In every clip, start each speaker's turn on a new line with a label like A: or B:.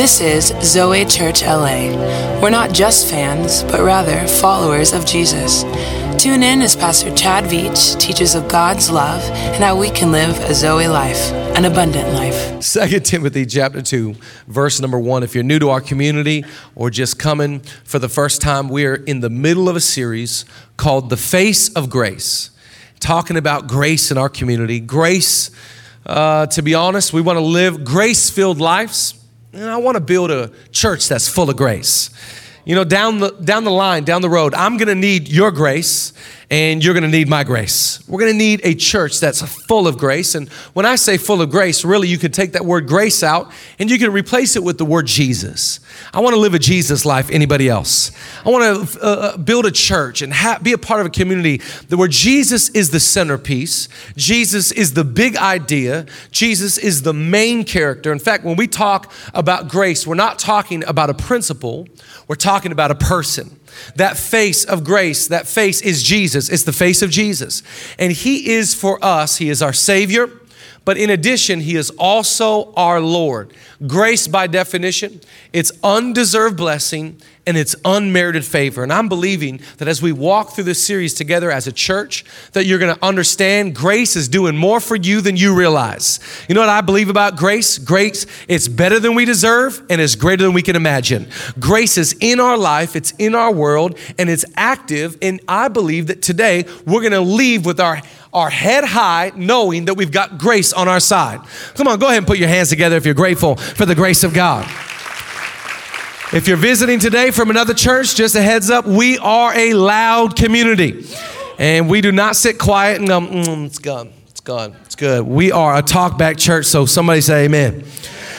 A: This is Zoe Church LA. We're not just fans, but rather followers of Jesus. Tune in as Pastor Chad Veach teaches of God's love and how we can live a Zoe life, an abundant life.
B: Second Timothy chapter 2, verse number 1. If you're new to our community or just coming for the first time, we are in the middle of a series called The Face of Grace, talking about grace in our community. Grace, uh, to be honest, we want to live grace filled lives, and I want to build a church that's full of grace. You know, down the, down the line, down the road, I'm gonna need your grace and you're gonna need my grace. We're gonna need a church that's full of grace. And when I say full of grace, really, you could take that word grace out and you can replace it with the word Jesus. I wanna live a Jesus life, anybody else? I wanna uh, uh, build a church and ha- be a part of a community where Jesus is the centerpiece, Jesus is the big idea, Jesus is the main character. In fact, when we talk about grace, we're not talking about a principle, we're talking about a person. That face of grace, that face is Jesus. It's the face of Jesus. And He is for us, He is our Savior, but in addition, He is also our Lord. Grace, by definition, it's undeserved blessing and it's unmerited favor. And I'm believing that as we walk through this series together as a church, that you're going to understand grace is doing more for you than you realize. You know what I believe about grace? Grace, it's better than we deserve and it's greater than we can imagine. Grace is in our life, it's in our world, and it's active. And I believe that today we're going to leave with our our head high, knowing that we've got grace on our side. Come on, go ahead and put your hands together if you're grateful for the grace of God. If you're visiting today from another church, just a heads up, we are a loud community. And we do not sit quiet and go, mm, it's gone, it's gone, it's good. We are a talkback church, so somebody say amen.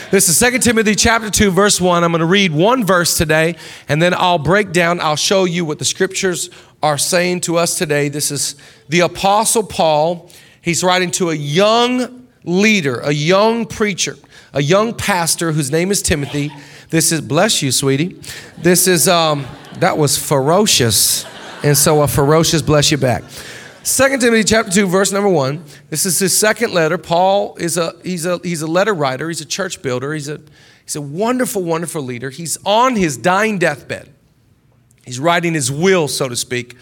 B: This is 2 Timothy chapter 2, verse 1. I'm going to read one verse today, and then I'll break down, I'll show you what the scriptures are saying to us today. This is the Apostle Paul. He's writing to a young leader, a young preacher, a young pastor whose name is Timothy. This is, bless you, sweetie. This is, um, that was ferocious. And so a ferocious bless you back. Second Timothy chapter 2, verse number 1. This is his second letter. Paul is a, he's a, he's a letter writer. He's a church builder. He's a, he's a wonderful, wonderful leader. He's on his dying deathbed. He's writing his will, so to speak,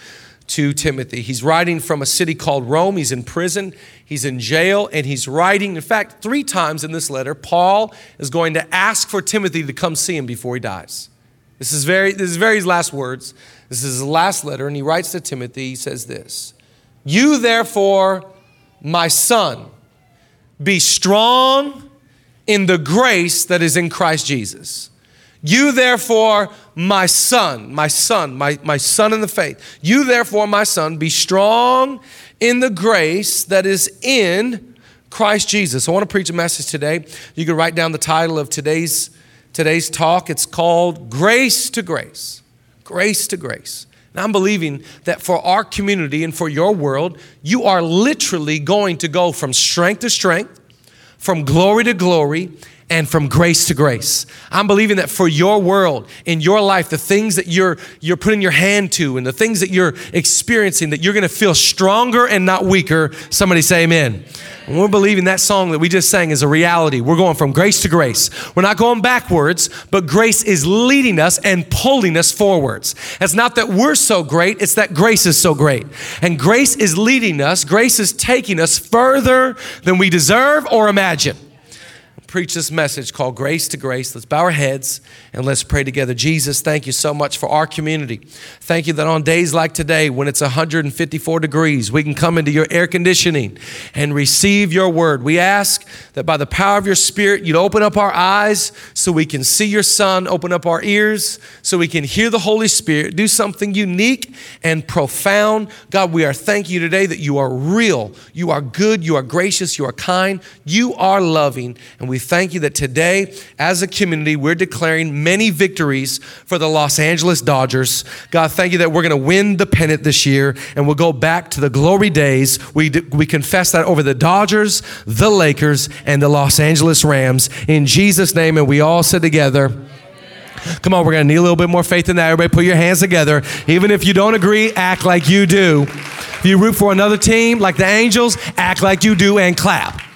B: to Timothy. He's writing from a city called Rome. He's in prison, he's in jail, and he's writing. In fact, three times in this letter, Paul is going to ask for Timothy to come see him before he dies. This is very, this is very his last words. This is his last letter, and he writes to Timothy. He says this You, therefore, my son, be strong in the grace that is in Christ Jesus. You, therefore, my son, my son, my, my son in the faith, you, therefore, my son, be strong in the grace that is in Christ Jesus. I want to preach a message today. You can write down the title of today's, today's talk. It's called Grace to Grace. Grace to Grace. And I'm believing that for our community and for your world, you are literally going to go from strength to strength, from glory to glory, and from grace to grace. I'm believing that for your world, in your life, the things that you're you're putting your hand to and the things that you're experiencing, that you're gonna feel stronger and not weaker. Somebody say amen. And we're believing that song that we just sang is a reality. We're going from grace to grace. We're not going backwards, but grace is leading us and pulling us forwards. It's not that we're so great, it's that grace is so great. And grace is leading us, grace is taking us further than we deserve or imagine preach this message called Grace to Grace. Let's bow our heads and let's pray together. Jesus, thank you so much for our community. Thank you that on days like today, when it's 154 degrees, we can come into your air conditioning and receive your word. We ask that by the power of your Spirit, you'd open up our eyes so we can see your Son, open up our ears so we can hear the Holy Spirit, do something unique and profound. God, we are thanking you today that you are real, you are good, you are gracious, you are kind, you are loving, and we thank you that today, as a community, we're declaring many victories for the Los Angeles Dodgers. God, thank you that we're going to win the pennant this year and we'll go back to the glory days. We, we confess that over the Dodgers, the Lakers, and the Los Angeles Rams. In Jesus' name, and we all said together, Come on, we're going to need a little bit more faith in that. Everybody put your hands together. Even if you don't agree, act like you do. If you root for another team, like the Angels, act like you do and clap.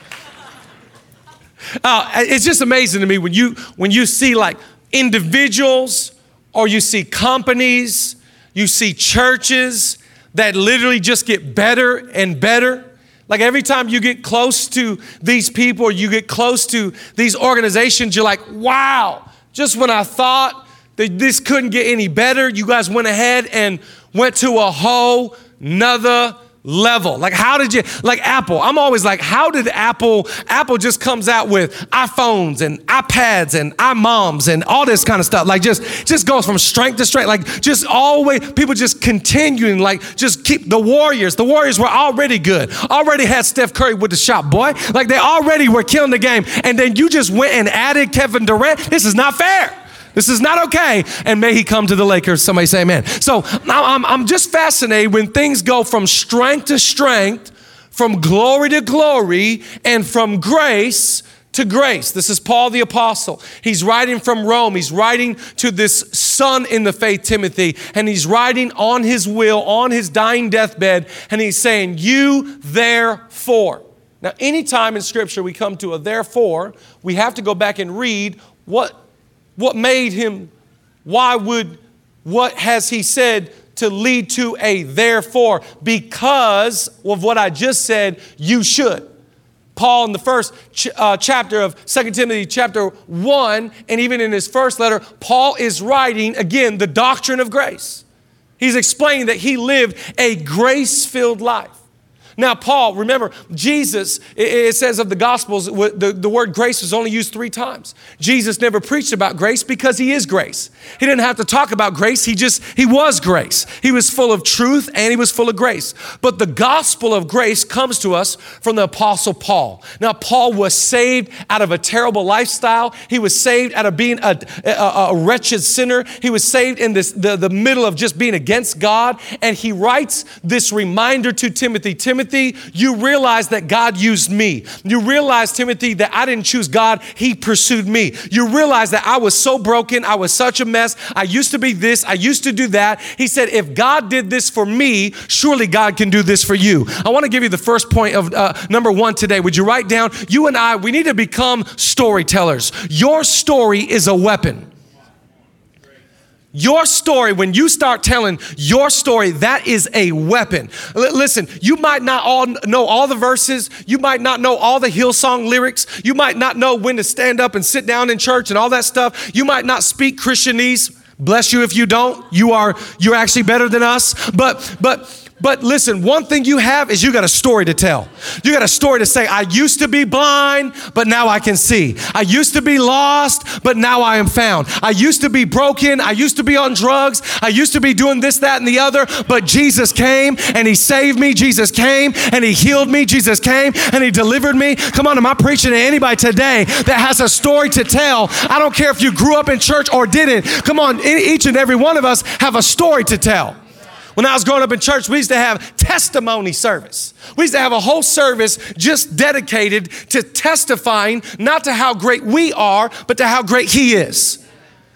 B: Uh, it's just amazing to me when you when you see like individuals or you see companies, you see churches that literally just get better and better. Like every time you get close to these people you get close to these organizations, you're like, wow, just when I thought that this couldn't get any better, you guys went ahead and went to a whole nother level. Like, how did you, like Apple? I'm always like, how did Apple, Apple just comes out with iPhones and iPads and iMoms and all this kind of stuff. Like, just, just goes from strength to strength. Like, just always, people just continuing, like, just keep the Warriors. The Warriors were already good, already had Steph Curry with the shot, boy. Like, they already were killing the game. And then you just went and added Kevin Durant. This is not fair. This is not okay. And may he come to the Lakers. Somebody say amen. So I'm, I'm just fascinated when things go from strength to strength, from glory to glory, and from grace to grace. This is Paul the Apostle. He's writing from Rome. He's writing to this son in the faith, Timothy, and he's writing on his will, on his dying deathbed, and he's saying, You therefore. Now, anytime in Scripture we come to a therefore, we have to go back and read what what made him, why would, what has he said to lead to a therefore? Because of what I just said, you should. Paul, in the first ch- uh, chapter of 2 Timothy, chapter 1, and even in his first letter, Paul is writing again the doctrine of grace. He's explaining that he lived a grace filled life. Now, Paul, remember, Jesus, it says of the Gospels, the, the word grace was only used three times. Jesus never preached about grace because he is grace. He didn't have to talk about grace, he just, he was grace. He was full of truth and he was full of grace. But the gospel of grace comes to us from the Apostle Paul. Now, Paul was saved out of a terrible lifestyle, he was saved out of being a, a, a wretched sinner, he was saved in this, the, the middle of just being against God. And he writes this reminder to Timothy Timothy, Timothy, you realize that God used me. You realize, Timothy, that I didn't choose God, He pursued me. You realize that I was so broken, I was such a mess. I used to be this, I used to do that. He said, if God did this for me, surely God can do this for you. I want to give you the first point of uh, number one today. Would you write down, you and I, we need to become storytellers. Your story is a weapon. Your story, when you start telling your story, that is a weapon. L- listen, you might not all know all the verses. You might not know all the Hillsong lyrics. You might not know when to stand up and sit down in church and all that stuff. You might not speak Christianese. Bless you if you don't. You are you're actually better than us. But but but listen, one thing you have is you got a story to tell. You got a story to say, I used to be blind, but now I can see. I used to be lost, but now I am found. I used to be broken. I used to be on drugs. I used to be doing this, that, and the other, but Jesus came and He saved me. Jesus came and He healed me. Jesus came and He delivered me. Come on, am I preaching to anybody today that has a story to tell? I don't care if you grew up in church or didn't. Come on, each and every one of us have a story to tell. When I was growing up in church, we used to have testimony service. We used to have a whole service just dedicated to testifying not to how great we are, but to how great He is.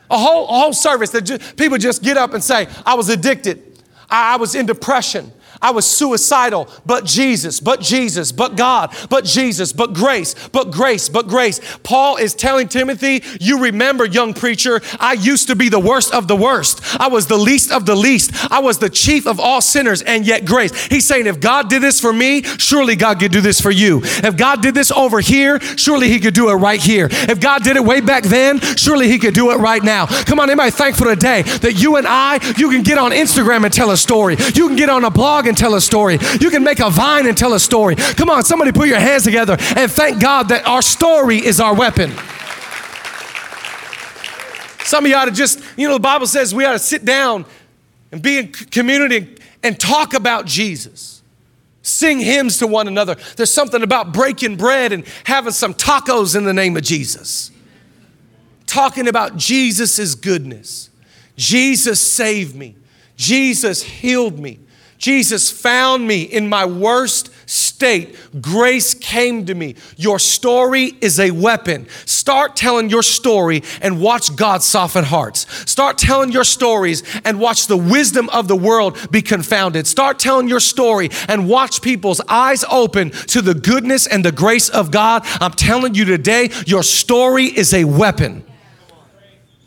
B: A whole, a whole service that just, people just get up and say, I was addicted. I, I was in depression. I was suicidal, but Jesus, but Jesus, but God, but Jesus, but grace, but grace, but grace. Paul is telling Timothy, You remember, young preacher, I used to be the worst of the worst. I was the least of the least. I was the chief of all sinners, and yet grace. He's saying, If God did this for me, surely God could do this for you. If God did this over here, surely He could do it right here. If God did it way back then, surely He could do it right now. Come on, anybody thankful today that you and I, you can get on Instagram and tell a story. You can get on a blog and tell a story. You can make a vine and tell a story. Come on, somebody put your hands together and thank God that our story is our weapon. Some of you ought to just, you know, the Bible says we ought to sit down and be in community and talk about Jesus. Sing hymns to one another. There's something about breaking bread and having some tacos in the name of Jesus. Talking about Jesus' goodness. Jesus saved me. Jesus healed me. Jesus found me in my worst state. Grace came to me. Your story is a weapon. Start telling your story and watch God soften hearts. Start telling your stories and watch the wisdom of the world be confounded. Start telling your story and watch people's eyes open to the goodness and the grace of God. I'm telling you today, your story is a weapon.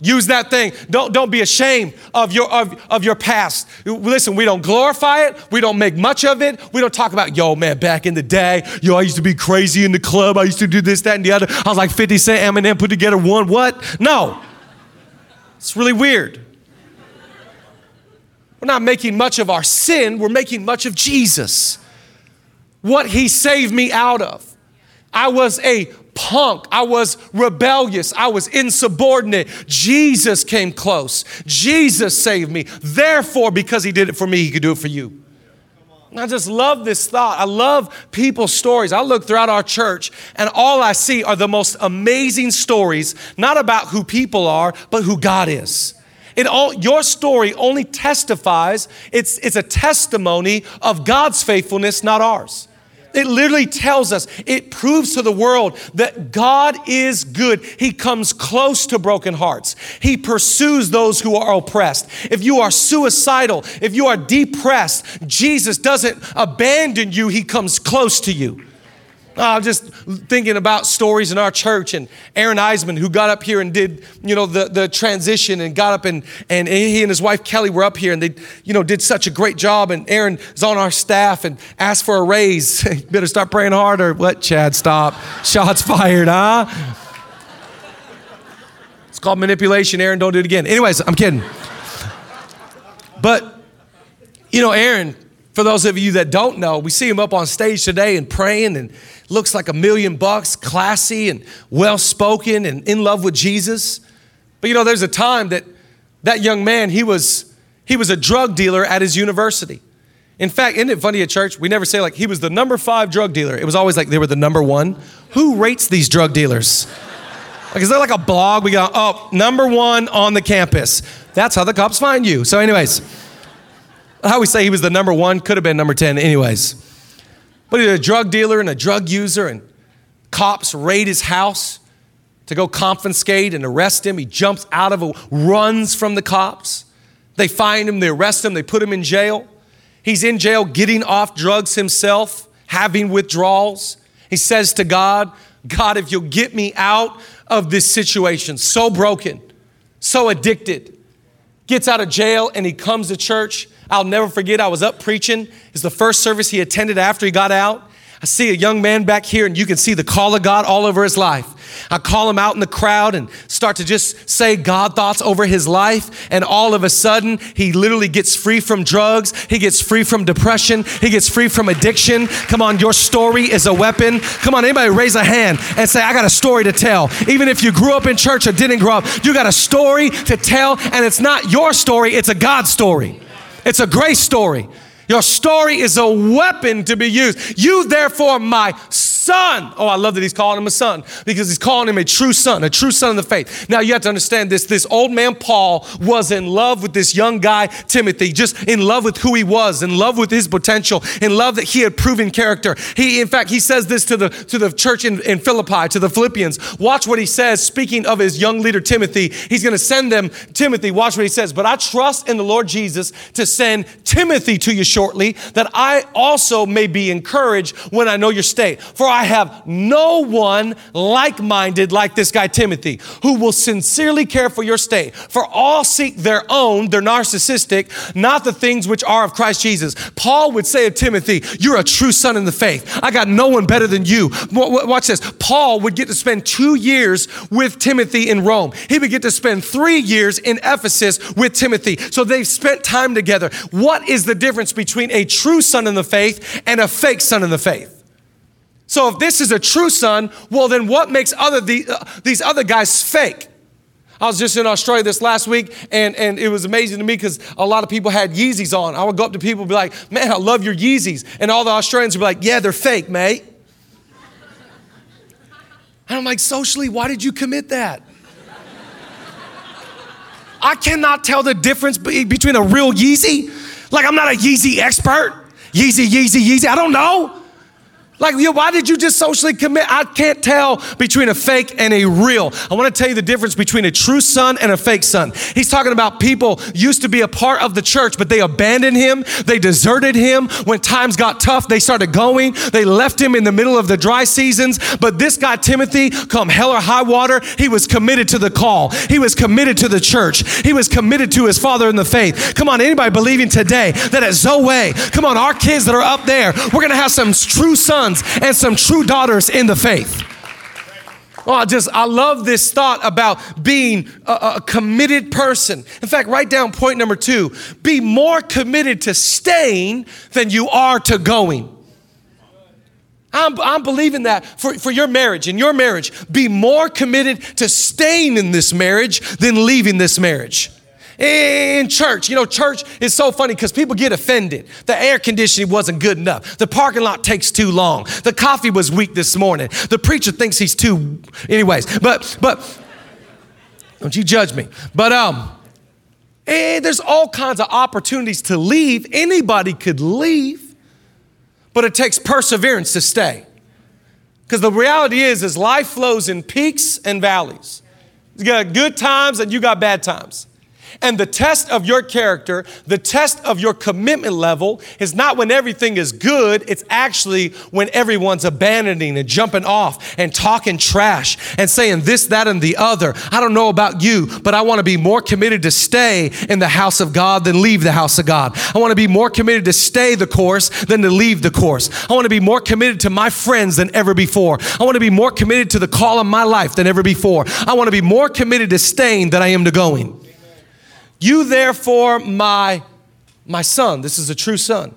B: Use that thing. Don't, don't be ashamed of your, of, of your past. Listen, we don't glorify it. We don't make much of it. We don't talk about, yo, man, back in the day, yo, I used to be crazy in the club. I used to do this, that, and the other. I was like 50 Cent, Eminem put together one. What? No. It's really weird. We're not making much of our sin. We're making much of Jesus. What he saved me out of. I was a punk. I was rebellious. I was insubordinate. Jesus came close. Jesus saved me. Therefore, because he did it for me, he could do it for you. I just love this thought. I love people's stories. I look throughout our church, and all I see are the most amazing stories, not about who people are, but who God is. It all, your story only testifies, it's, it's a testimony of God's faithfulness, not ours. It literally tells us, it proves to the world that God is good. He comes close to broken hearts. He pursues those who are oppressed. If you are suicidal, if you are depressed, Jesus doesn't abandon you, He comes close to you. Oh, I was just thinking about stories in our church and Aaron Eisman, who got up here and did, you know, the, the transition and got up and, and he and his wife Kelly were up here and they, you know, did such a great job. And Aaron is on our staff and asked for a raise. better start praying harder. What, Chad? Stop. Shots fired, huh? It's called manipulation. Aaron, don't do it again. Anyways, I'm kidding. But, you know, Aaron, for those of you that don't know, we see him up on stage today and praying and looks like a million bucks, classy and well spoken and in love with Jesus. But you know, there's a time that that young man, he was, he was a drug dealer at his university. In fact, isn't it funny at church? We never say like he was the number five drug dealer. It was always like they were the number one. Who rates these drug dealers? Like, is there like a blog? We got, oh, number one on the campus. That's how the cops find you. So, anyways, how we say he was the number one, could have been number 10, anyways. But he's a drug dealer and a drug user, and cops raid his house to go confiscate and arrest him. He jumps out of it, runs from the cops. They find him, they arrest him, they put him in jail. He's in jail getting off drugs himself, having withdrawals. He says to God, God, if you'll get me out of this situation, so broken, so addicted, gets out of jail and he comes to church I'll never forget, I was up preaching. It's the first service he attended after he got out. I see a young man back here, and you can see the call of God all over his life. I call him out in the crowd and start to just say God thoughts over his life. And all of a sudden, he literally gets free from drugs. He gets free from depression. He gets free from addiction. Come on, your story is a weapon. Come on, anybody raise a hand and say, I got a story to tell. Even if you grew up in church or didn't grow up, you got a story to tell. And it's not your story, it's a God story. It's a grace story. Your story is a weapon to be used. You, therefore, my son. Oh, I love that he's calling him a son because he's calling him a true son, a true son of the faith. Now, you have to understand this. This old man, Paul, was in love with this young guy, Timothy, just in love with who he was, in love with his potential, in love that he had proven character. He, in fact, he says this to the, to the church in, in Philippi, to the Philippians. Watch what he says, speaking of his young leader, Timothy. He's going to send them, Timothy, watch what he says. But I trust in the Lord Jesus to send Timothy to you that I also may be encouraged when I know your state. For I have no one like minded like this guy Timothy, who will sincerely care for your state. For all seek their own, they're narcissistic, not the things which are of Christ Jesus. Paul would say of Timothy, You're a true son in the faith. I got no one better than you. Watch this. Paul would get to spend two years with Timothy in Rome. He would get to spend three years in Ephesus with Timothy. So they've spent time together. What is the difference between a true son in the faith and a fake son in the faith? So if this is a true son, well, then what makes other the, uh, these other guys fake? I was just in Australia this last week, and, and it was amazing to me because a lot of people had Yeezys on. I would go up to people and be like, man, I love your Yeezys. And all the Australians would be like, yeah, they're fake, mate. And I'm like, socially, why did you commit that? I cannot tell the difference between a real Yeezy Like I'm not a Yeezy expert. Yeezy, Yeezy, Yeezy. I don't know. Like, why did you just socially commit? I can't tell between a fake and a real. I want to tell you the difference between a true son and a fake son. He's talking about people used to be a part of the church, but they abandoned him. They deserted him. When times got tough, they started going. They left him in the middle of the dry seasons. But this guy, Timothy, come hell or high water, he was committed to the call. He was committed to the church. He was committed to his father in the faith. Come on, anybody believing today that at Zoe, come on, our kids that are up there, we're going to have some true sons sons and some true daughters in the faith. Oh, I just, I love this thought about being a, a, committed person. In fact, write down point number two be more committed to staying than you are to going. I'm, I'm believing that for, for your marriage. In your marriage, be more committed to staying in this marriage than leaving this marriage in church. You know, church is so funny because people get offended. The air conditioning wasn't good enough. The parking lot takes too long. The coffee was weak this morning. The preacher thinks he's too, anyways. But, but, don't you judge me. But, um, eh, there's all kinds of opportunities to leave. Anybody could leave, but it takes perseverance to stay. Because the reality is, is life flows in peaks and valleys. You got good times and you got bad times. And the test of your character, the test of your commitment level is not when everything is good, it's actually when everyone's abandoning and jumping off and talking trash and saying this, that, and the other. I don't know about you, but I want to be more committed to stay in the house of God than leave the house of God. I want to be more committed to stay the course than to leave the course. I want to be more committed to my friends than ever before. I want to be more committed to the call of my life than ever before. I want to be more committed to staying than I am to going. You therefore, my, my son, this is a true son.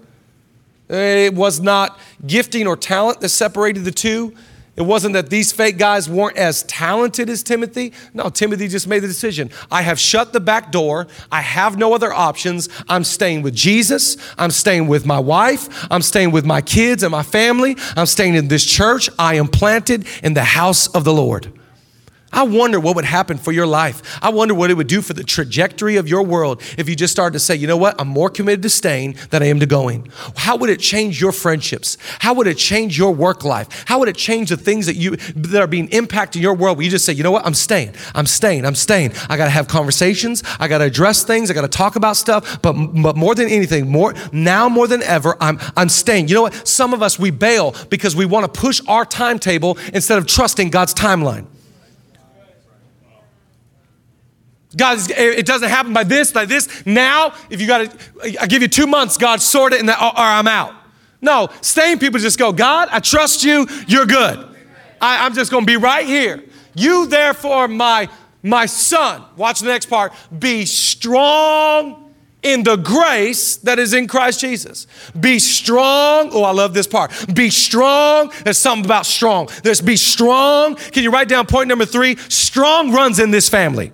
B: It was not gifting or talent that separated the two. It wasn't that these fake guys weren't as talented as Timothy. No, Timothy just made the decision. I have shut the back door. I have no other options. I'm staying with Jesus. I'm staying with my wife. I'm staying with my kids and my family. I'm staying in this church. I am planted in the house of the Lord. I wonder what would happen for your life. I wonder what it would do for the trajectory of your world if you just started to say, you know what, I'm more committed to staying than I am to going. How would it change your friendships? How would it change your work life? How would it change the things that you that are being impacted in your world where you just say, you know what, I'm staying, I'm staying, I'm staying. I gotta have conversations, I gotta address things, I gotta talk about stuff, but but more than anything, more now more than ever, I'm I'm staying. You know what? Some of us we bail because we want to push our timetable instead of trusting God's timeline. God, it doesn't happen by this, by this. Now, if you got to, I give you two months, God, sort it, and or uh, I'm out. No, staying people just go, God, I trust you, you're good. I, I'm just going to be right here. You, therefore, my, my son, watch the next part, be strong in the grace that is in Christ Jesus. Be strong. Oh, I love this part. Be strong. There's something about strong. There's be strong. Can you write down point number three? Strong runs in this family.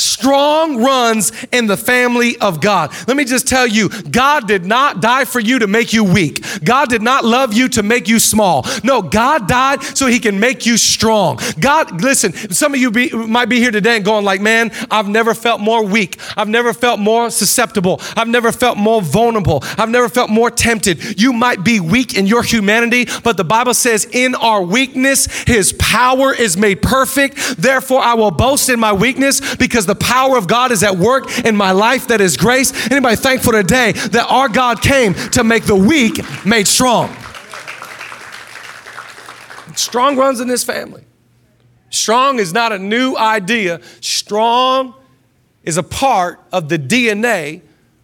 B: Strong runs in the family of God. Let me just tell you, God did not die for you to make you weak. God did not love you to make you small. No, God died so he can make you strong. God, listen, some of you be, might be here today and going like, man, I've never felt more weak. I've never felt more susceptible. I've never felt more vulnerable. I've never felt more tempted. You might be weak in your humanity, but the Bible says in our weakness, his power is made perfect. Therefore, I will boast in my weakness because the power of God is at work in my life that is grace. Anybody thankful today that our God came to make the weak made strong? Strong runs in this family. Strong is not a new idea. Strong is a part of the DNA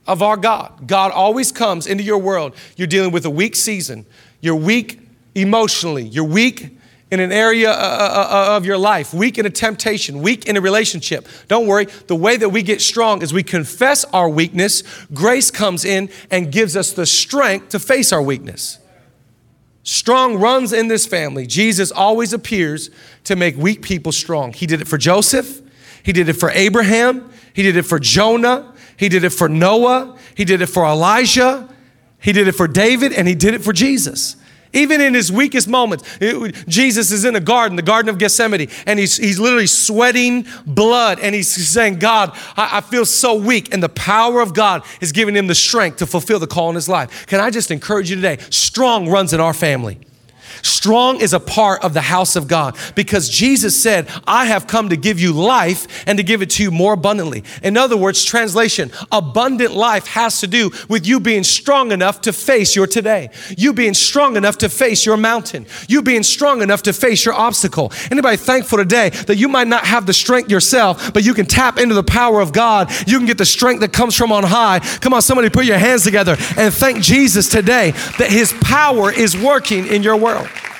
B: of our God. God always comes into your world. You're dealing with a weak season. You're weak emotionally. You're weak in an area uh, uh, uh, of your life, weak in a temptation, weak in a relationship, don't worry. The way that we get strong is we confess our weakness. Grace comes in and gives us the strength to face our weakness. Strong runs in this family. Jesus always appears to make weak people strong. He did it for Joseph, He did it for Abraham, He did it for Jonah, He did it for Noah, He did it for Elijah, He did it for David, and He did it for Jesus. Even in his weakest moments, it, Jesus is in a garden, the Garden of Gethsemane, and he's, he's literally sweating blood and he's saying, God, I, I feel so weak. And the power of God is giving him the strength to fulfill the call in his life. Can I just encourage you today? Strong runs in our family. Strong is a part of the house of God because Jesus said, I have come to give you life and to give it to you more abundantly. In other words, translation, abundant life has to do with you being strong enough to face your today, you being strong enough to face your mountain, you being strong enough to face your obstacle. Anybody thankful today that you might not have the strength yourself, but you can tap into the power of God? You can get the strength that comes from on high. Come on, somebody put your hands together and thank Jesus today that his power is working in your world Claro.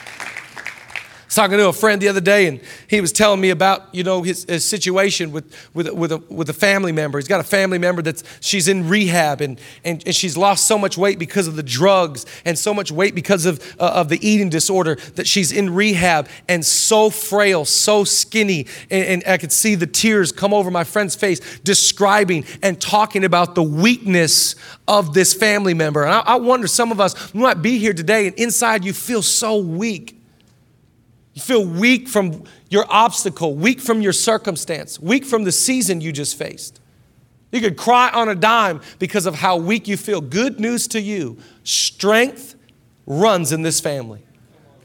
B: Talking to a friend the other day, and he was telling me about you know his, his situation with with with a, with a family member. He's got a family member that's she's in rehab, and, and and she's lost so much weight because of the drugs, and so much weight because of uh, of the eating disorder that she's in rehab, and so frail, so skinny, and, and I could see the tears come over my friend's face, describing and talking about the weakness of this family member. And I, I wonder, some of us might be here today, and inside you feel so weak you feel weak from your obstacle, weak from your circumstance, weak from the season you just faced. You could cry on a dime because of how weak you feel. Good news to you strength runs in this family.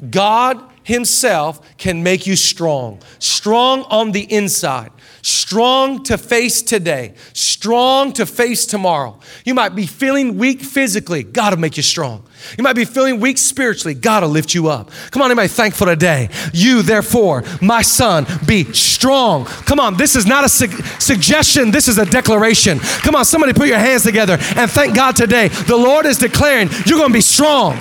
B: God Himself can make you strong, strong on the inside, strong to face today, strong to face tomorrow. You might be feeling weak physically, God will make you strong. You might be feeling weak spiritually, God will lift you up. Come on, anybody thankful today? You, therefore, my son, be strong. Come on, this is not a su- suggestion, this is a declaration. Come on, somebody put your hands together and thank God today. The Lord is declaring you're gonna be strong.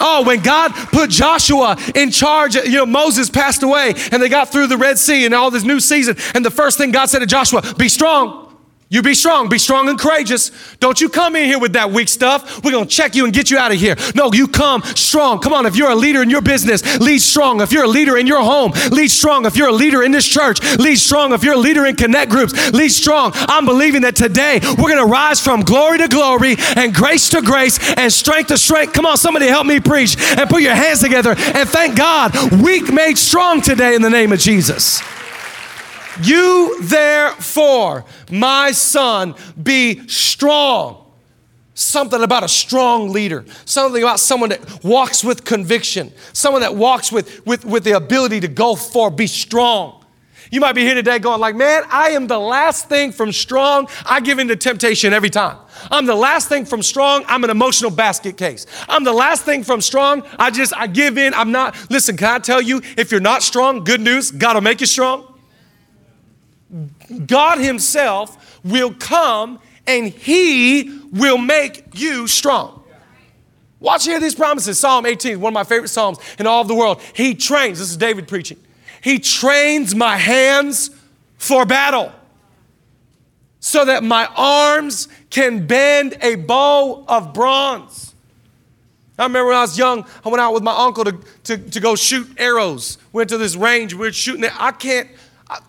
B: Oh, when God put Joshua in charge, you know, Moses passed away and they got through the Red Sea and all this new season. And the first thing God said to Joshua, be strong. You be strong, be strong and courageous. Don't you come in here with that weak stuff. We're gonna check you and get you out of here. No, you come strong. Come on, if you're a leader in your business, lead strong. If you're a leader in your home, lead strong. If you're a leader in this church, lead strong. If you're a leader in connect groups, lead strong. I'm believing that today we're gonna rise from glory to glory and grace to grace and strength to strength. Come on, somebody help me preach and put your hands together and thank God, weak made strong today in the name of Jesus. You therefore, my son, be strong. Something about a strong leader, something about someone that walks with conviction, someone that walks with, with, with the ability to go for, be strong. You might be here today going like, man, I am the last thing from strong. I give in to temptation every time. I'm the last thing from strong. I'm an emotional basket case. I'm the last thing from strong. I just, I give in. I'm not, listen, can I tell you, if you're not strong, good news, God will make you strong. God Himself will come and He will make you strong. Watch here these promises. Psalm 18, one of my favorite Psalms in all of the world. He trains, this is David preaching. He trains my hands for battle so that my arms can bend a bow of bronze. I remember when I was young, I went out with my uncle to, to, to go shoot arrows. Went to this range, we were shooting it. I can't,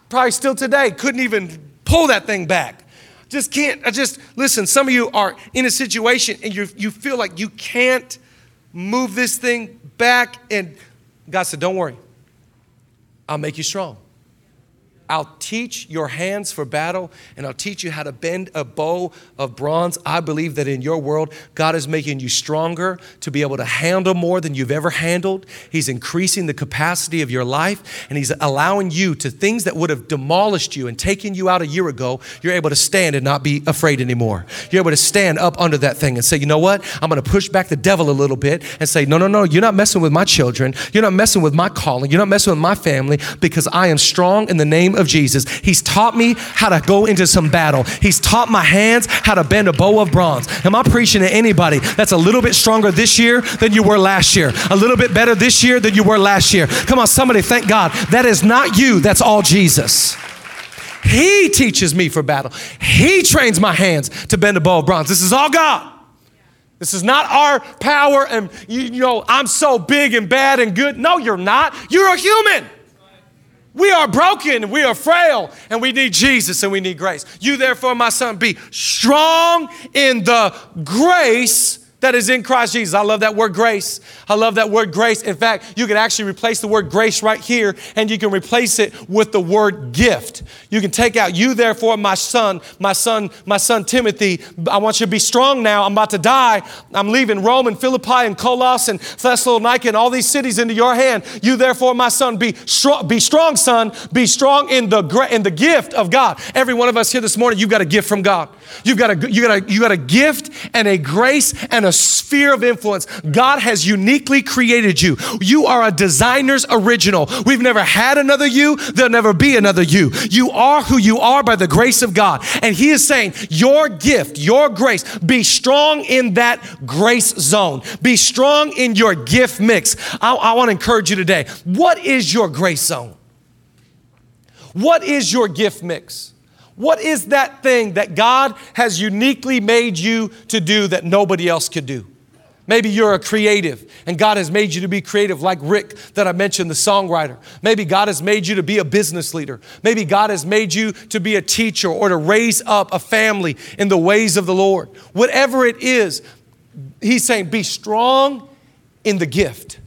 B: probably still today, couldn't even pull that thing back. Just can't, I just, listen, some of you are in a situation and you you feel like you can't move this thing back. And God said, Don't worry, I'll make you strong. I'll teach your hands for battle and I'll teach you how to bend a bow of bronze. I believe that in your world, God is making you stronger to be able to handle more than you've ever handled. He's increasing the capacity of your life and He's allowing you to things that would have demolished you and taken you out a year ago. You're able to stand and not be afraid anymore. You're able to stand up under that thing and say, you know what? I'm going to push back the devil a little bit and say, no, no, no, you're not messing with my children. You're not messing with my calling. You're not messing with my family because I am strong in the name of Jesus. He's taught me how to go into some battle. He's taught my hands how to bend a bow of bronze. Am I preaching to anybody that's a little bit stronger this year than you were last year? A little bit better this year than you were last year? Come on, somebody, thank God. That is not you, that's all Jesus. He teaches me for battle. He trains my hands to bend a bow of bronze. This is all God. This is not our power and you, you know, I'm so big and bad and good. No, you're not. You're a human. We are broken, we are frail, and we need Jesus and we need grace. You, therefore, my son, be strong in the grace that is in Christ Jesus. I love that word grace. I love that word grace. In fact, you can actually replace the word grace right here and you can replace it with the word gift. You can take out, you therefore, my son, my son, my son Timothy, I want you to be strong now. I'm about to die. I'm leaving Rome and Philippi and Colossus and Thessalonica and all these cities into your hand. You therefore, my son, be strong, be strong, son. Be strong in the, in the gift of God. Every one of us here this morning, you've got a gift from God. You've got a, you got a, you got a gift and a grace and a sphere of influence. God has uniquely created you. You are a designer's original. We've never had another you. There'll never be another you. You are who you are by the grace of God. And He is saying, Your gift, your grace, be strong in that grace zone. Be strong in your gift mix. I, I want to encourage you today. What is your grace zone? What is your gift mix? What is that thing that God has uniquely made you to do that nobody else could do? Maybe you're a creative and God has made you to be creative, like Rick that I mentioned, the songwriter. Maybe God has made you to be a business leader. Maybe God has made you to be a teacher or to raise up a family in the ways of the Lord. Whatever it is, He's saying, be strong in the gift,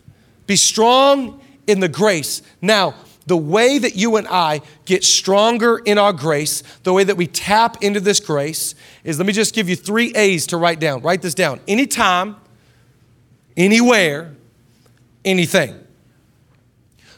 B: be strong in the grace. Now, the way that you and I get stronger in our grace, the way that we tap into this grace is let me just give you three A's to write down. Write this down. Anytime, anywhere, anything.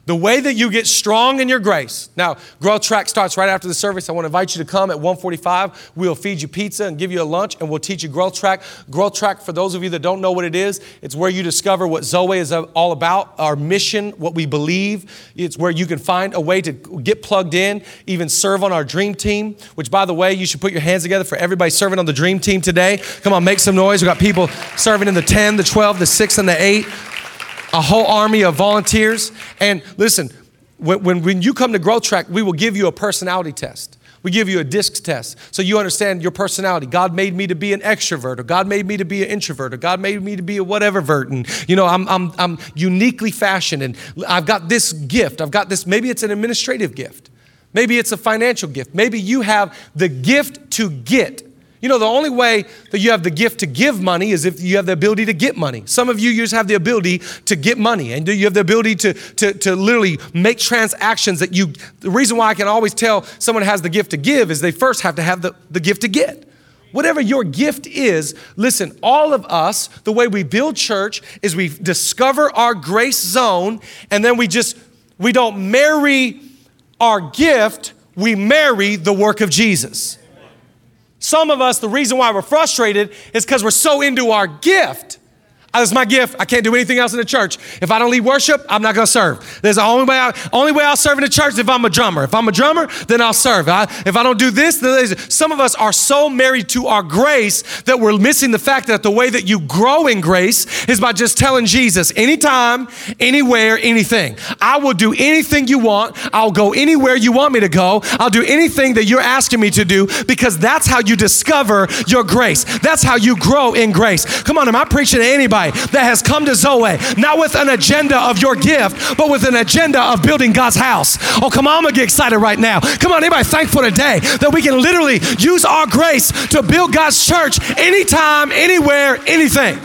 B: The way that you get strong in your grace. Now, Growth Track starts right after the service. I want to invite you to come at 1:45. We'll feed you pizza and give you a lunch, and we'll teach you Growth Track. Growth Track, for those of you that don't know what it is, it's where you discover what Zoe is uh, all about, our mission, what we believe. It's where you can find a way to get plugged in, even serve on our dream team, which, by the way, you should put your hands together for everybody serving on the dream team today. Come on, make some noise. We've got people serving in the 10, the 12, the 6, and the 8 a whole army of volunteers. And listen, when, when, when you come to Growth Track, we will give you a personality test. We give you a DISC test so you understand your personality. God made me to be an extrovert, or God made me to be an introvert, or God made me to be a whatever vert. And, you know, I'm, I'm, I'm uniquely fashioned, and I've got this gift. I've got this, maybe it's an administrative gift, maybe it's a financial gift, maybe you have the gift to get you know, the only way that you have the gift to give money is if you have the ability to get money. Some of you just have the ability to get money, and you have the ability to, to, to literally make transactions that you. The reason why I can always tell someone has the gift to give is they first have to have the, the gift to get. Whatever your gift is, listen, all of us, the way we build church is we discover our grace zone, and then we just, we don't marry our gift, we marry the work of Jesus. Some of us, the reason why we're frustrated is because we're so into our gift that's my gift. I can't do anything else in the church. If I don't lead worship, I'm not going to serve. There's the only way. I, only way I'll serve in the church if I'm a drummer. If I'm a drummer, then I'll serve. I, if I don't do this, some of us are so married to our grace that we're missing the fact that the way that you grow in grace is by just telling Jesus, anytime, anywhere, anything. I will do anything you want. I'll go anywhere you want me to go. I'll do anything that you're asking me to do because that's how you discover your grace. That's how you grow in grace. Come on, am I preaching to anybody? That has come to Zoe, not with an agenda of your gift, but with an agenda of building God's house. Oh, come on, I'm gonna get excited right now. Come on, anybody thankful today that we can literally use our grace to build God's church anytime, anywhere, anything.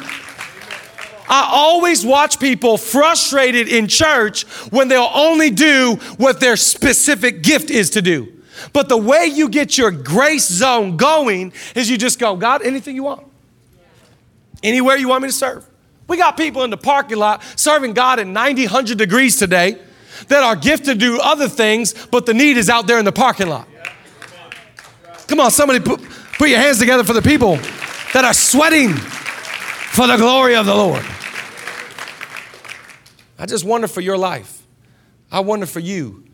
B: I always watch people frustrated in church when they'll only do what their specific gift is to do. But the way you get your grace zone going is you just go, God, anything you want. Anywhere you want me to serve. We got people in the parking lot serving God in 90, 100 degrees today that are gifted to do other things, but the need is out there in the parking lot. Come on, somebody put, put your hands together for the people that are sweating for the glory of the Lord. I just wonder for your life. I wonder for you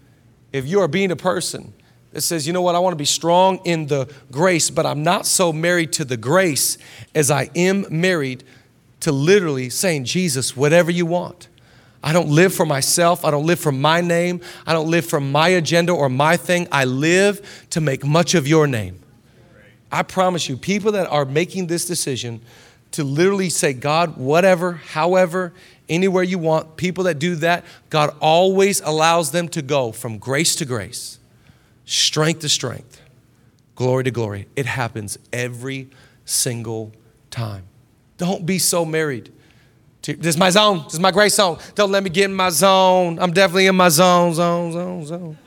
B: if you are being a person that says, you know what, I want to be strong in the grace, but I'm not so married to the grace as I am married to literally saying, Jesus, whatever you want. I don't live for myself. I don't live for my name. I don't live for my agenda or my thing. I live to make much of your name. I promise you, people that are making this decision to literally say, God, whatever, however, anywhere you want, people that do that, God always allows them to go from grace to grace strength to strength, glory to glory. It happens every single time. Don't be so married. This is my zone. This is my grace zone. Don't let me get in my zone. I'm definitely in my zone, zone, zone, zone.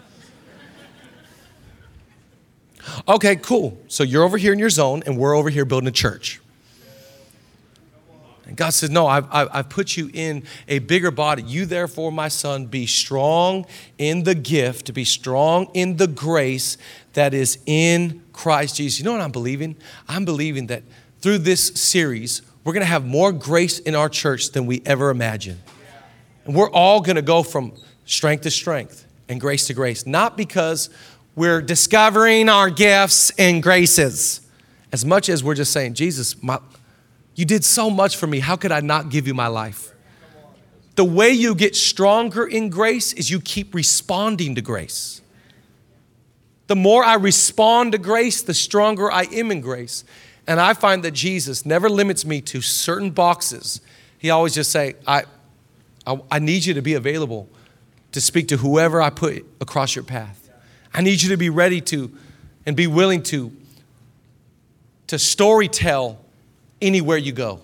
B: Okay, cool. So you're over here in your zone, and we're over here building a church. And God said, No, I've, I've put you in a bigger body. You, therefore, my son, be strong in the gift, to be strong in the grace that is in Christ Jesus. You know what I'm believing? I'm believing that through this series, we're going to have more grace in our church than we ever imagined. And we're all going to go from strength to strength and grace to grace, not because we're discovering our gifts and graces, as much as we're just saying, Jesus, my, you did so much for me. How could I not give you my life? The way you get stronger in grace is you keep responding to grace. The more I respond to grace, the stronger I am in grace. And I find that Jesus never limits me to certain boxes. He always just say, I, I, I need you to be available to speak to whoever I put across your path. I need you to be ready to and be willing to, to story tell anywhere you go.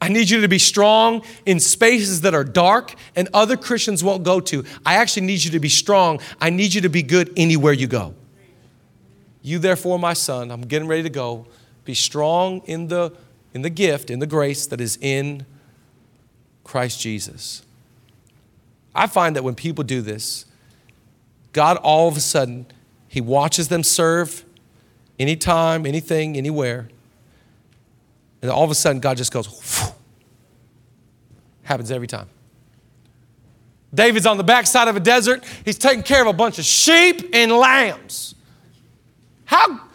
B: I need you to be strong in spaces that are dark and other Christians won't go to. I actually need you to be strong. I need you to be good anywhere you go. You, therefore, my son, I'm getting ready to go. Be strong in the, in the gift, in the grace that is in Christ Jesus. I find that when people do this, God all of a sudden, He watches them serve anytime, anything, anywhere. And all of a sudden, God just goes, Whew. happens every time. David's on the backside of a desert. He's taking care of a bunch of sheep and lambs. How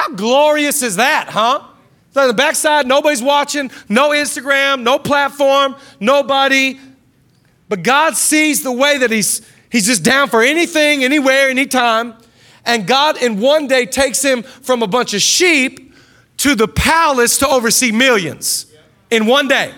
B: how glorious is that, huh? on the backside, nobody's watching, no Instagram, no platform, nobody. But God sees the way that he's, he's just down for anything, anywhere, anytime. And God in one day takes him from a bunch of sheep to the palace to oversee millions in one day.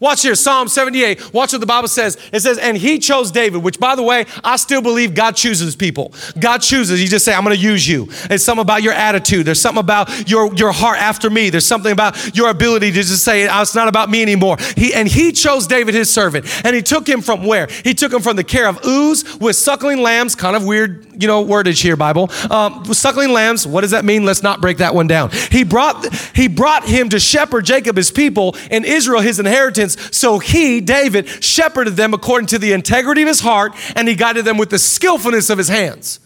B: Watch here, Psalm 78. Watch what the Bible says. It says, and he chose David, which by the way, I still believe God chooses people. God chooses. You just say, I'm going to use you. It's something about your attitude. There's something about your, your heart after me. There's something about your ability to just say, oh, it's not about me anymore. He, and he chose David, his servant. And he took him from where? He took him from the care of ewes with suckling lambs, kind of weird, you know, wordage here, Bible. Um, suckling lambs, what does that mean? Let's not break that one down. He brought, he brought him to shepherd Jacob, his people, and Israel, his inheritance so he, David, shepherded them according to the integrity of his heart, and he guided them with the skillfulness of his hands.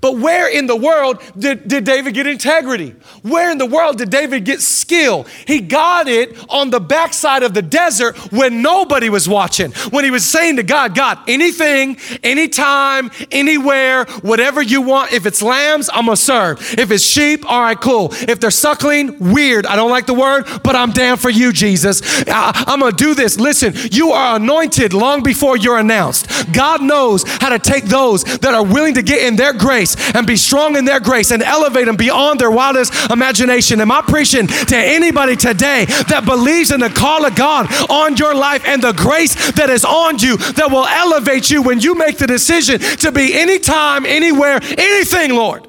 B: But where in the world did, did David get integrity? Where in the world did David get skill? He got it on the backside of the desert when nobody was watching. When he was saying to God, God, anything, anytime, anywhere, whatever you want. If it's lambs, I'm gonna serve. If it's sheep, all right, cool. If they're suckling, weird. I don't like the word, but I'm down for you, Jesus. I, I'm gonna do this. Listen, you are anointed long before you're announced. God knows how to take those that are willing to get in their grace grace and be strong in their grace and elevate them beyond their wildest imagination. Am I preaching to anybody today that believes in the call of God on your life and the grace that is on you that will elevate you when you make the decision to be anytime, anywhere, anything, Lord?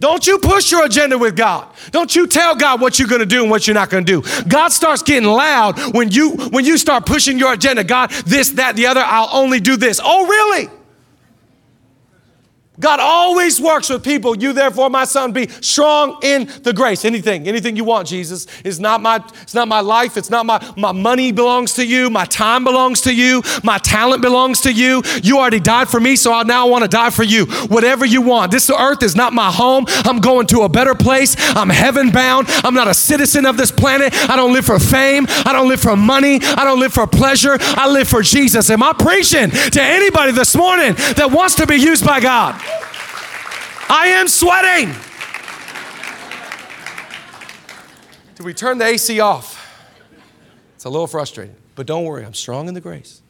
B: Don't you push your agenda with God. Don't you tell God what you're going to do and what you're not going to do. God starts getting loud when you when you start pushing your agenda. God, this, that, the other. I'll only do this. Oh, really? God always works with people. You therefore, my son, be strong in the grace. Anything, anything you want, Jesus. It's not my, it's not my life. It's not my, my money belongs to you. My time belongs to you. My talent belongs to you. You already died for me, so I now want to die for you. Whatever you want. This earth is not my home. I'm going to a better place. I'm heaven bound. I'm not a citizen of this planet. I don't live for fame. I don't live for money. I don't live for pleasure. I live for Jesus. Am I preaching to anybody this morning that wants to be used by God? I am sweating. Did we turn the AC off? It's a little frustrating, but don't worry, I'm strong in the grace.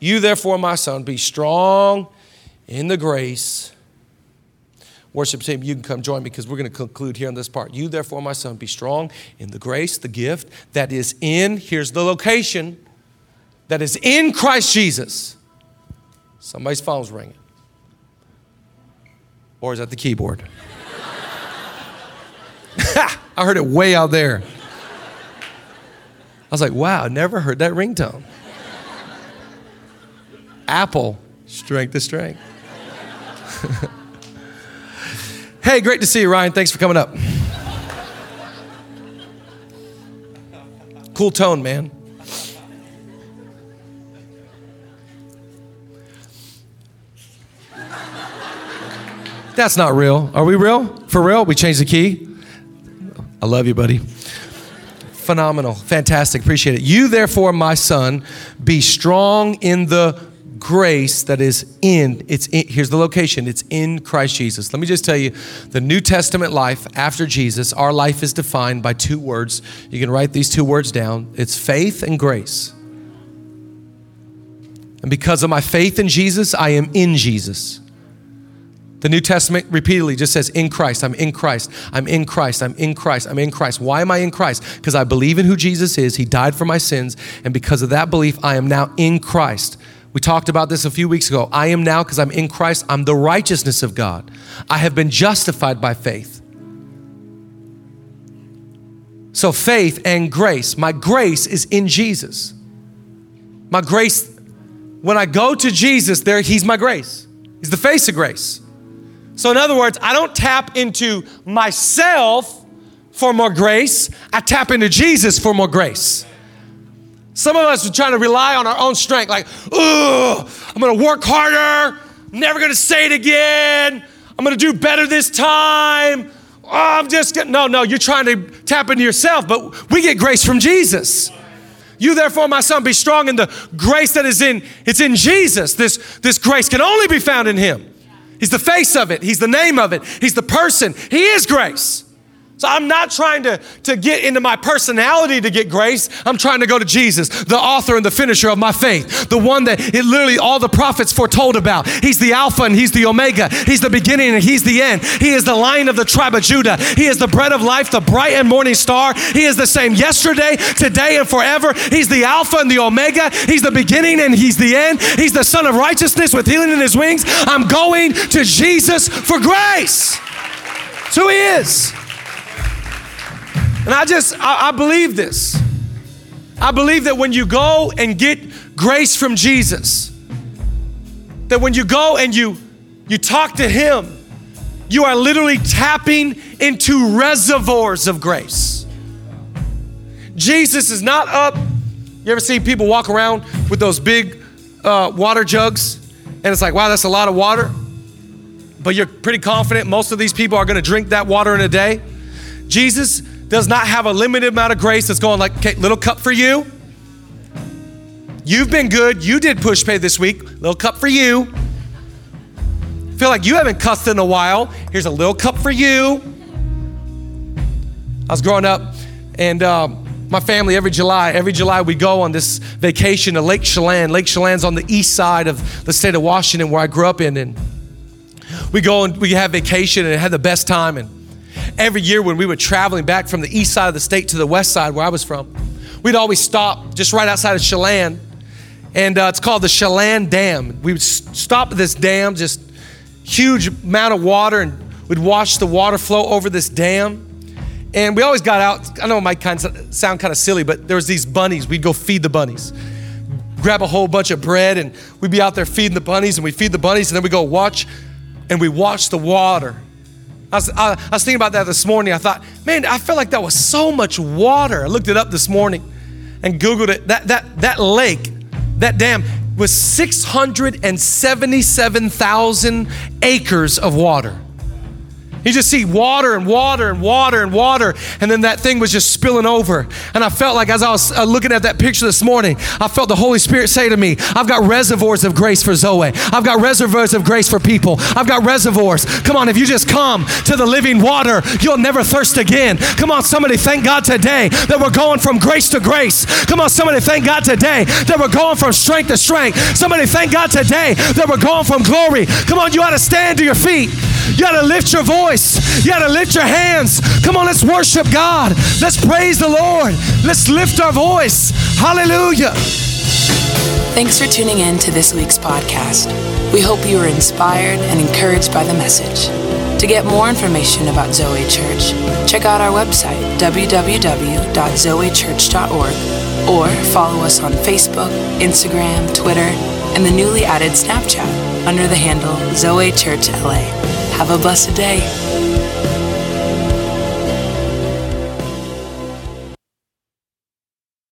B: You, therefore, my son, be strong in the grace. Worship team, you can come join me because we're going to conclude here on this part. You, therefore, my son, be strong in the grace, the gift that is in, here's the location, that is in Christ Jesus. Somebody's phone's ringing. Or is that the keyboard? I heard it way out there. I was like, wow, never heard that ringtone. Apple, strength to strength. hey, great to see you, Ryan. Thanks for coming up. Cool tone, man. That's not real. Are we real? For real? We changed the key? I love you, buddy. Phenomenal. Fantastic. Appreciate it. You, therefore, my son, be strong in the grace that is in it's in, here's the location it's in christ jesus let me just tell you the new testament life after jesus our life is defined by two words you can write these two words down it's faith and grace and because of my faith in jesus i am in jesus the New Testament repeatedly just says, in Christ, I'm in Christ, I'm in Christ, I'm in Christ, I'm in Christ. Why am I in Christ? Because I believe in who Jesus is. He died for my sins. And because of that belief, I am now in Christ. We talked about this a few weeks ago. I am now, because I'm in Christ, I'm the righteousness of God. I have been justified by faith. So, faith and grace. My grace is in Jesus. My grace, when I go to Jesus, there, He's my grace. He's the face of grace. So, in other words, I don't tap into myself for more grace, I tap into Jesus for more grace. Some of us are trying to rely on our own strength, like, oh, I'm gonna work harder, I'm never gonna say it again, I'm gonna do better this time. Oh, I'm just getting, no, no, you're trying to tap into yourself, but we get grace from Jesus. You therefore, my son, be strong in the grace that is in, it's in Jesus. This, this grace can only be found in him. He's the face of it, He's the name of it, He's the person. He is grace. So I'm not trying to, to get into my personality to get grace. I'm trying to go to Jesus, the author and the finisher of my faith, the one that it literally all the prophets foretold about. He's the Alpha and He's the Omega. He's the beginning and He's the end. He is the lion of the tribe of Judah. He is the bread of life, the bright and morning star. He is the same yesterday, today, and forever. He's the Alpha and the Omega. He's the beginning and He's the end. He's the Sun of righteousness with healing in His wings. I'm going to Jesus for grace. That's who He is. And I just, I, I, believe this. I believe that when you go and get grace from Jesus, that when you go and you you talk to him, you are literally tapping into reservoirs of grace. Jesus is not up. You ever see people walk around with those big uh, water jugs? And it's like, wow, that's a lot of water. But you're pretty confident most of these people are gonna drink that water in a day. Jesus does not have a limited amount of grace that's going like, okay, little cup for you. You've been good. You did Pushpay this week. Little cup for you. Feel like you haven't cussed in a while. Here's a little cup for you. I was growing up, and um, my family every July, every July we go on this vacation to Lake Chelan. Lake Chelan's on the east side of the state of Washington, where I grew up in, and we go and we have vacation and had the best time. And every year when we were traveling back from the east side of the state to the west side where I was from, we'd always stop just right outside of Chelan. And uh, it's called the Chelan Dam. We would stop at this dam, just huge amount of water, and we'd watch the water flow over this dam. And we always got out. I know it might kind of sound kind of silly, but there was these bunnies. We'd go feed the bunnies, grab a whole bunch of bread, and we'd be out there feeding the bunnies, and we feed the bunnies, and then we go watch, and we watch the water I was, I, I was thinking about that this morning. I thought, man, I felt like that was so much water. I looked it up this morning and Googled it. That, that, that lake, that dam, was 677,000 acres of water. You just see water and water and water and water, and then that thing was just spilling over. And I felt like as I was uh, looking at that picture this morning, I felt the Holy Spirit say to me, I've got reservoirs of grace for Zoe. I've got reservoirs of grace for people. I've got reservoirs. Come on, if you just come to the living water, you'll never thirst again. Come on, somebody thank God today that we're going from grace to grace. Come on, somebody thank God today that we're going from strength to strength. Somebody thank God today that we're going from glory. Come on, you ought to stand to your feet. You got to lift your voice. You got to lift your hands. Come on, let's worship God. Let's praise the Lord. Let's lift our voice. Hallelujah.
A: Thanks for tuning in to this week's podcast. We hope you were inspired and encouraged by the message. To get more information about Zoe Church, check out our website, www.zoechurch.org, or follow us on Facebook, Instagram, Twitter, and the newly added Snapchat under the handle Zoe Church LA. Have a blessed day.